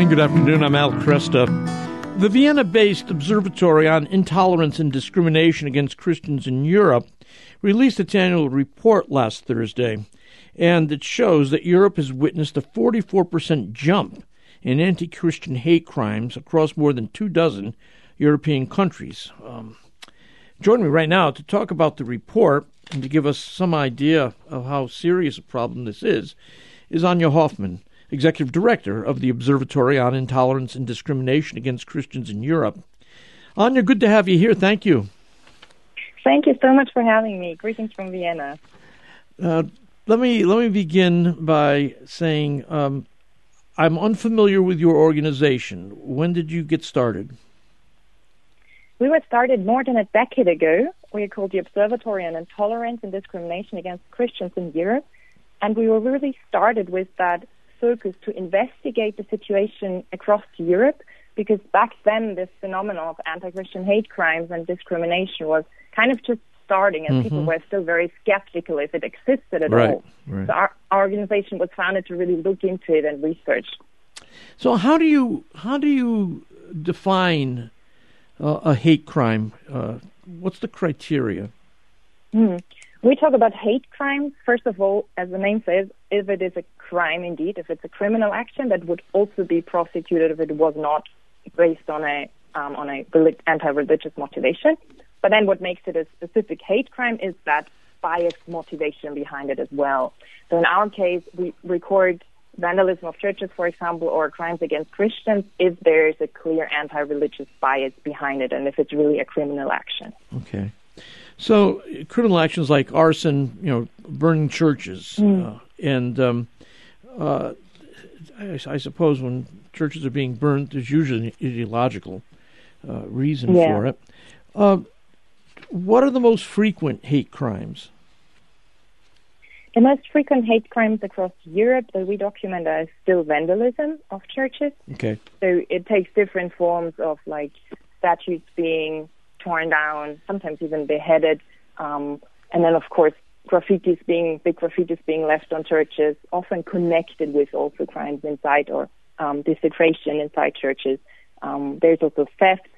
And good afternoon. I'm Al Kresta. The Vienna based Observatory on Intolerance and Discrimination Against Christians in Europe released its annual report last Thursday, and it shows that Europe has witnessed a 44% jump in anti Christian hate crimes across more than two dozen European countries. Um, join me right now to talk about the report and to give us some idea of how serious a problem this is is Anja Hoffman executive director of the Observatory on Intolerance and Discrimination Against Christians in Europe. Anja, good to have you here. Thank you. Thank you so much for having me. Greetings from Vienna. Uh, let me let me begin by saying um, I'm unfamiliar with your organization. When did you get started? We were started more than a decade ago. We are called the Observatory on Intolerance and Discrimination Against Christians in Europe, and we were really started with that focus to investigate the situation across Europe because back then this phenomenon of anti-Christian hate crimes and discrimination was kind of just starting and mm-hmm. people were still very skeptical if it existed at right, all. Right. So our, our organization was founded to really look into it and research. So how do you how do you define uh, a hate crime? Uh, what's the criteria? Mm. We talk about hate crimes, first of all, as the name says, if it is a crime indeed, if it's a criminal action that would also be prosecuted if it was not based on a um, on a anti-religious motivation. But then what makes it a specific hate crime is that biased motivation behind it as well. So in our case, we record vandalism of churches, for example, or crimes against Christians if there is a clear anti-religious bias behind it and if it's really a criminal action. Okay. So criminal actions like arson, you know, burning churches, mm. uh, and um, uh, I, I, suppose when churches are being burned, there's usually an ideological uh, reason yeah. for it. Uh, what are the most frequent hate crimes? The most frequent hate crimes across Europe that we document are still vandalism of churches. Okay. So it takes different forms of like statues being torn down, sometimes even beheaded. Um, and then, of course, graffitis being big graffitis being left on churches, often connected with also crimes inside or um, desecration inside churches. Um, there's also theft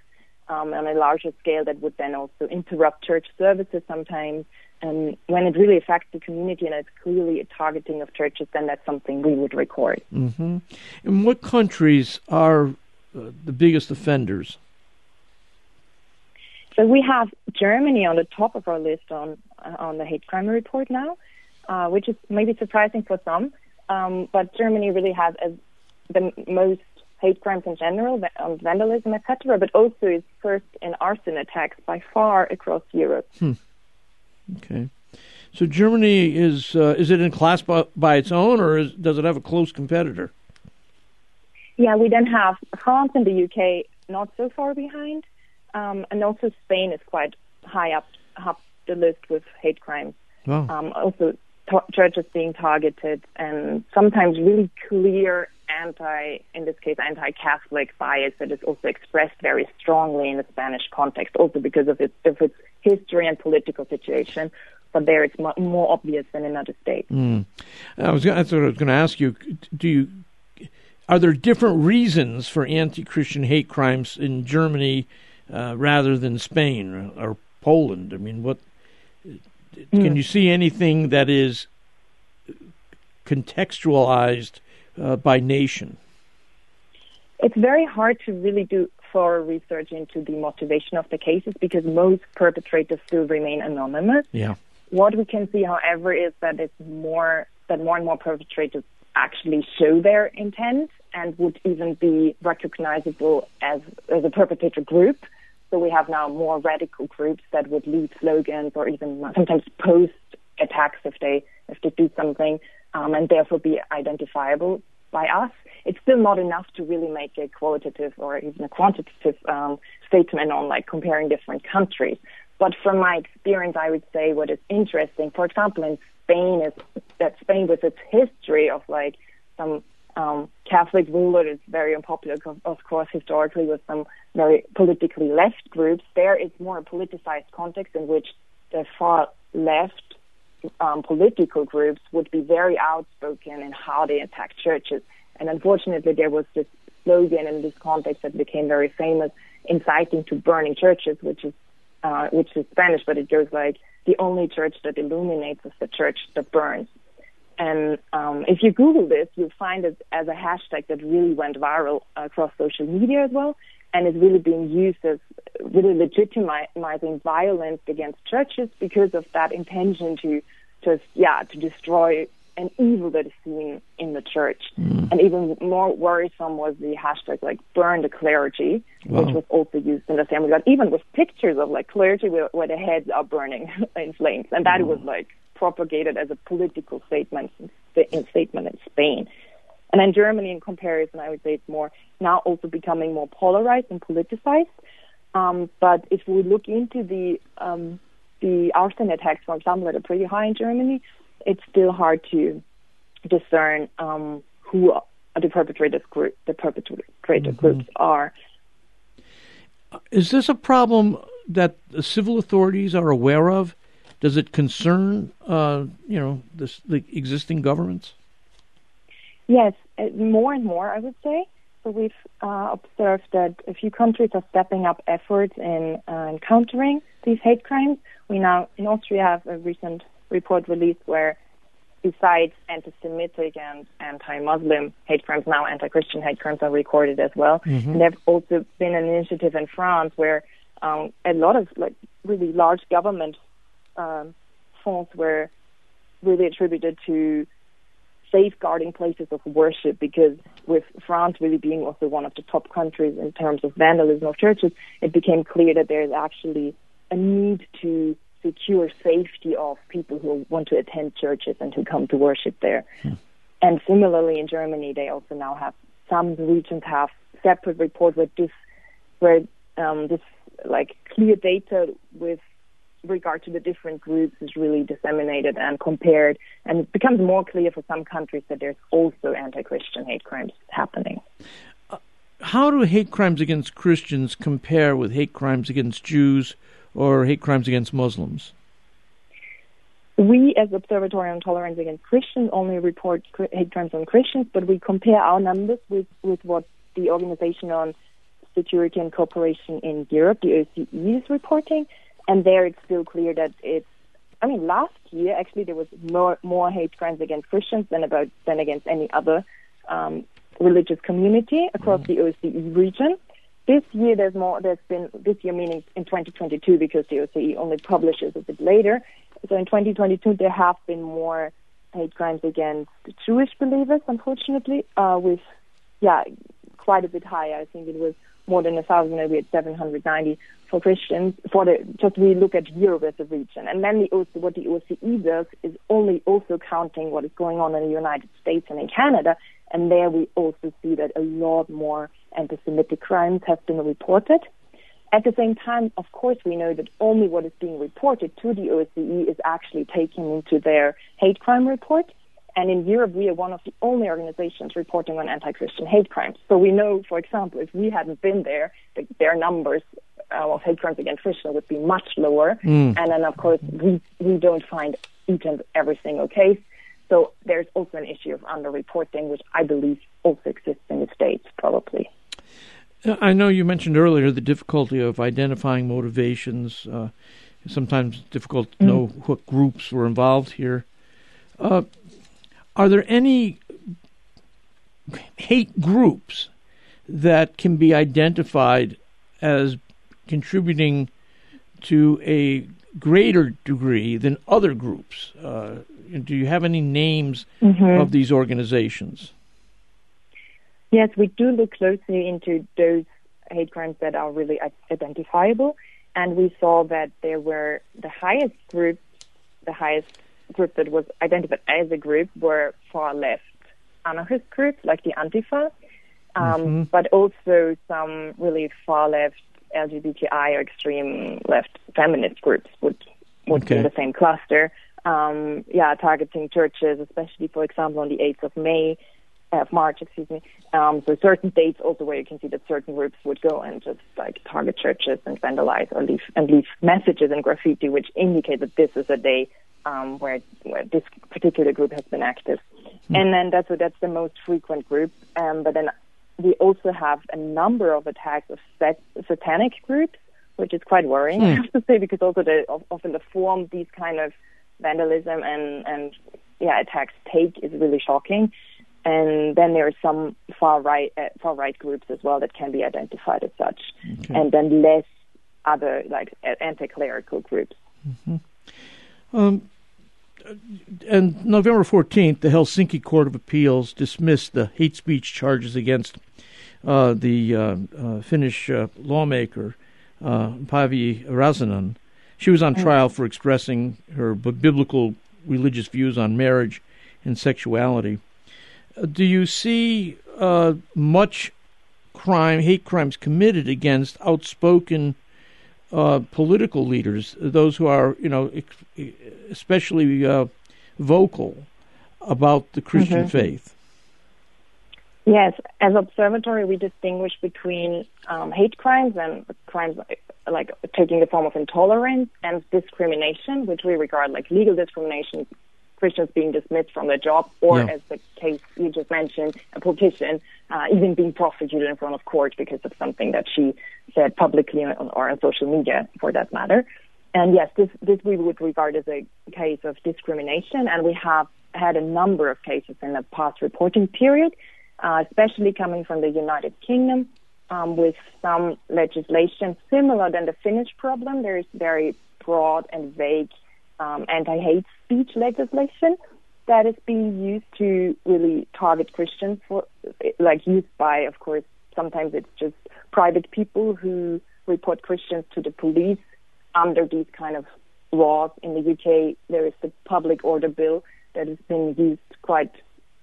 um, on a larger scale that would then also interrupt church services sometimes. And when it really affects the community and it's clearly a targeting of churches, then that's something we would record. Mm-hmm. In what countries are uh, the biggest offenders? So we have Germany on the top of our list on on the hate crime report now, uh, which is maybe surprising for some. Um, but Germany really has a, the most hate crimes in general, um, vandalism, etc. But also is first in arson attacks by far across Europe. Hmm. Okay. So Germany is uh, is it in class by, by its own, or is, does it have a close competitor? Yeah, we then have France and the UK not so far behind. Um, and also Spain is quite high up, up the list with hate crimes. Wow. Um, also t- churches being targeted and sometimes really clear anti, in this case, anti-Catholic bias that is also expressed very strongly in the Spanish context, also because of its, of its history and political situation. But there, it's more, more obvious than in other states. Mm. I was that's what I was going to ask you. Do you are there different reasons for anti-Christian hate crimes in Germany uh, rather than Spain or, or, Poland? I mean, what. Can you see anything that is contextualized uh, by nation? It's very hard to really do thorough research into the motivation of the cases because most perpetrators still remain anonymous. Yeah. What we can see, however, is that it's more that more and more perpetrators actually show their intent and would even be recognizable as, as a perpetrator group. So we have now more radical groups that would lead slogans or even sometimes post attacks if they if they do something um, and therefore be identifiable by us. It's still not enough to really make a qualitative or even a quantitative um, statement on like comparing different countries. But from my experience, I would say what is interesting, for example, in Spain is that Spain with its history of like some um, Catholic ruler is very unpopular, of course, historically with some very politically left groups. There is more a politicized context in which the far left um, political groups would be very outspoken in how they attack churches. And unfortunately, there was this slogan in this context that became very famous, inciting to burning churches, which is uh, which is Spanish, but it goes like the only church that illuminates is the church that burns. And um, if you Google this, you'll find it as a hashtag that really went viral across social media as well, and is really being used as really legitimizing violence against churches because of that intention to just yeah to destroy an evil that is seen in the church. Mm. And even more worrisome was the hashtag like burn the clergy, wow. which was also used in the same regard, even with pictures of like clergy where, where the heads are burning in flames. And that mm. was like propagated as a political statement in statement in Spain. And in Germany, in comparison, I would say it's more now also becoming more polarized and politicized. Um, but if we look into the um, the arson attacks, for example, that are pretty high in Germany, it's still hard to discern um, who the perpetrators group, the perpetrator mm-hmm. groups are. Is this a problem that the civil authorities are aware of? Does it concern, uh, you know, this, the existing governments? Yes, uh, more and more, I would say. So we've uh, observed that a few countries are stepping up efforts in, uh, in countering these hate crimes. We now, in Austria, have a recent report released where besides anti-Semitic and anti-Muslim hate crimes, now anti-Christian hate crimes are recorded as well. Mm-hmm. And there's also been an initiative in France where um, a lot of like really large government um, funds were really attributed to safeguarding places of worship because with France really being also one of the top countries in terms of vandalism of churches, it became clear that there's actually a need to secure safety of people who want to attend churches and who come to worship there. Hmm. And similarly in Germany, they also now have some regions have separate reports where this, where um, this like clear data with regard to the different groups is really disseminated and compared, and it becomes more clear for some countries that there's also anti-Christian hate crimes happening. Uh, how do hate crimes against Christians compare with hate crimes against Jews or hate crimes against Muslims? We, as Observatory on Tolerance Against Christians, only report hate crimes on Christians, but we compare our numbers with, with what the Organization on Security and Cooperation in Europe, the OSCE, is reporting. And there it's still clear that it's, I mean, last year, actually, there was more, more hate crimes against Christians than, about, than against any other um, religious community across mm. the OSCE region. This year, there's more. There's been this year, meaning in 2022, because the OSCE only publishes a bit later. So in 2022, there have been more hate crimes against Jewish believers, unfortunately, uh, with yeah, quite a bit higher. I think it was more than a thousand. Maybe at 790 for Christians. For the just we look at Europe as a region, and then the what the OSCE does is only also counting what is going on in the United States and in Canada, and there we also see that a lot more anti-Semitic crimes have been reported. At the same time, of course, we know that only what is being reported to the OSCE is actually taken into their hate crime report. And in Europe, we are one of the only organizations reporting on anti-Christian hate crimes. So we know, for example, if we hadn't been there, the, their numbers uh, of hate crimes against Christians would be much lower. Mm. And then, of course, we, we don't find each and every single case. So there's also an issue of underreporting, which I believe also exists in the States, probably. I know you mentioned earlier the difficulty of identifying motivations. Uh, sometimes difficult to know mm. what groups were involved here. Uh, are there any hate groups that can be identified as contributing to a greater degree than other groups? Uh, do you have any names mm-hmm. of these organizations? Yes, we do look closely into those hate crimes that are really identifiable, and we saw that there were the highest group, the highest group that was identified as a group were far left anarchist groups like the Antifa, um, mm-hmm. but also some really far left LGBTI or extreme left feminist groups would would okay. be in the same cluster. Um, yeah, targeting churches, especially for example on the 8th of May, of March, excuse me. Um, so certain dates also where you can see that certain groups would go and just like target churches and vandalize or leave and leave messages and graffiti, which indicate that this is a day um, where, where this particular group has been active. Mm-hmm. And then that's that's the most frequent group. Um, but then we also have a number of attacks of sat- satanic groups, which is quite worrying, mm. I have to say, because also the, often the form these kind of vandalism and, and yeah attacks take is really shocking. And then there are some far right uh, far right groups as well that can be identified as such, okay. and then less other like anti-clerical groups. Mm-hmm. Um, and November 14th, the Helsinki Court of Appeals dismissed the hate speech charges against uh, the uh, uh, Finnish uh, lawmaker uh, Päivi Räsänen. She was on mm. trial for expressing her b- biblical religious views on marriage and sexuality. Uh, do you see much crime, hate crimes committed against outspoken uh, political leaders, those who are, you know, especially uh, vocal about the Christian mm-hmm. faith. Yes, as observatory, we distinguish between um, hate crimes and crimes like, like taking the form of intolerance and discrimination, which we regard like legal discrimination Christians being dismissed from their job, or yeah. as the case you just mentioned, a politician uh, even being prosecuted in front of court because of something that she said publicly on, or on social media, for that matter. And yes, this this we would regard as a case of discrimination, and we have had a number of cases in the past reporting period, uh, especially coming from the United Kingdom, um, with some legislation similar than the Finnish problem. There is very broad and vague um, anti-hate speech legislation that is being used to really target Christians for, like used by, of course, sometimes it's just private people who report Christians to the police under these kind of laws. In the UK, there is the public order bill that has been used quite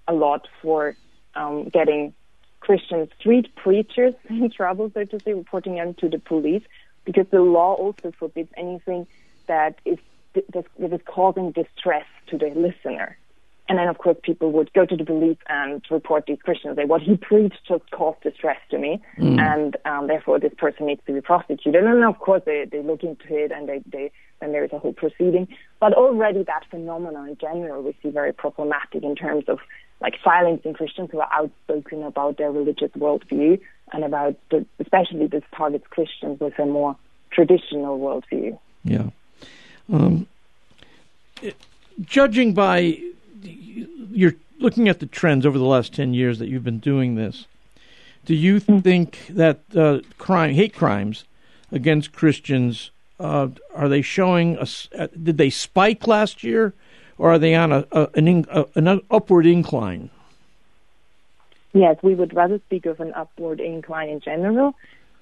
a lot for um, getting Christian street preachers in trouble, so to say, reporting them to the police, because the law also forbids anything that is that is causing distress to the listener. And then, of course, people would go to the police and report these Christians. Say, what he preached just caused distress to me, mm. and um, therefore this person needs to be prosecuted. And then, of course, they, they look into it and they, they then there is a whole proceeding. But already that phenomenon in general we see very problematic in terms of like silencing Christians who are outspoken about their religious worldview and about the, especially this targets Christians with a more traditional worldview. Yeah. Um, judging by you're looking at the trends over the last 10 years that you've been doing this, do you think that uh, crime, hate crimes against Christians, uh, are they showing a, uh, did they spike last year or are they on a, a an, in, a, an upward incline? Yes, we would rather speak of an upward incline in general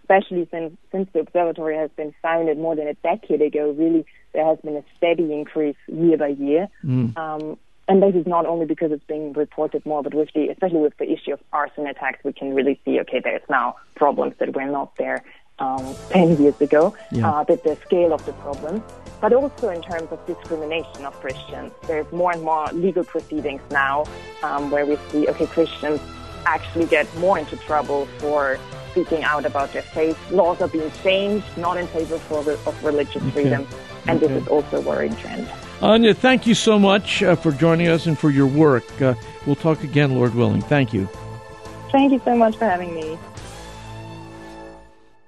especially since since the observatory has been founded more than a decade ago, really there has been a steady increase year by year. Mm. Um, and this is not only because it's being reported more, but with the especially with the issue of arson attacks, we can really see okay, there's now problems that were not there um, 10 years ago, yeah. uh, that the scale of the problem, but also in terms of discrimination of Christians. There's more and more legal proceedings now um, where we see, okay, Christians actually get more into trouble for speaking out about their faith. Laws are being changed, not in favor for, of religious okay. freedom, and okay. this is also a worrying trend. Anja, thank you so much uh, for joining us and for your work. Uh, we'll talk again, Lord willing. Thank you. Thank you so much for having me.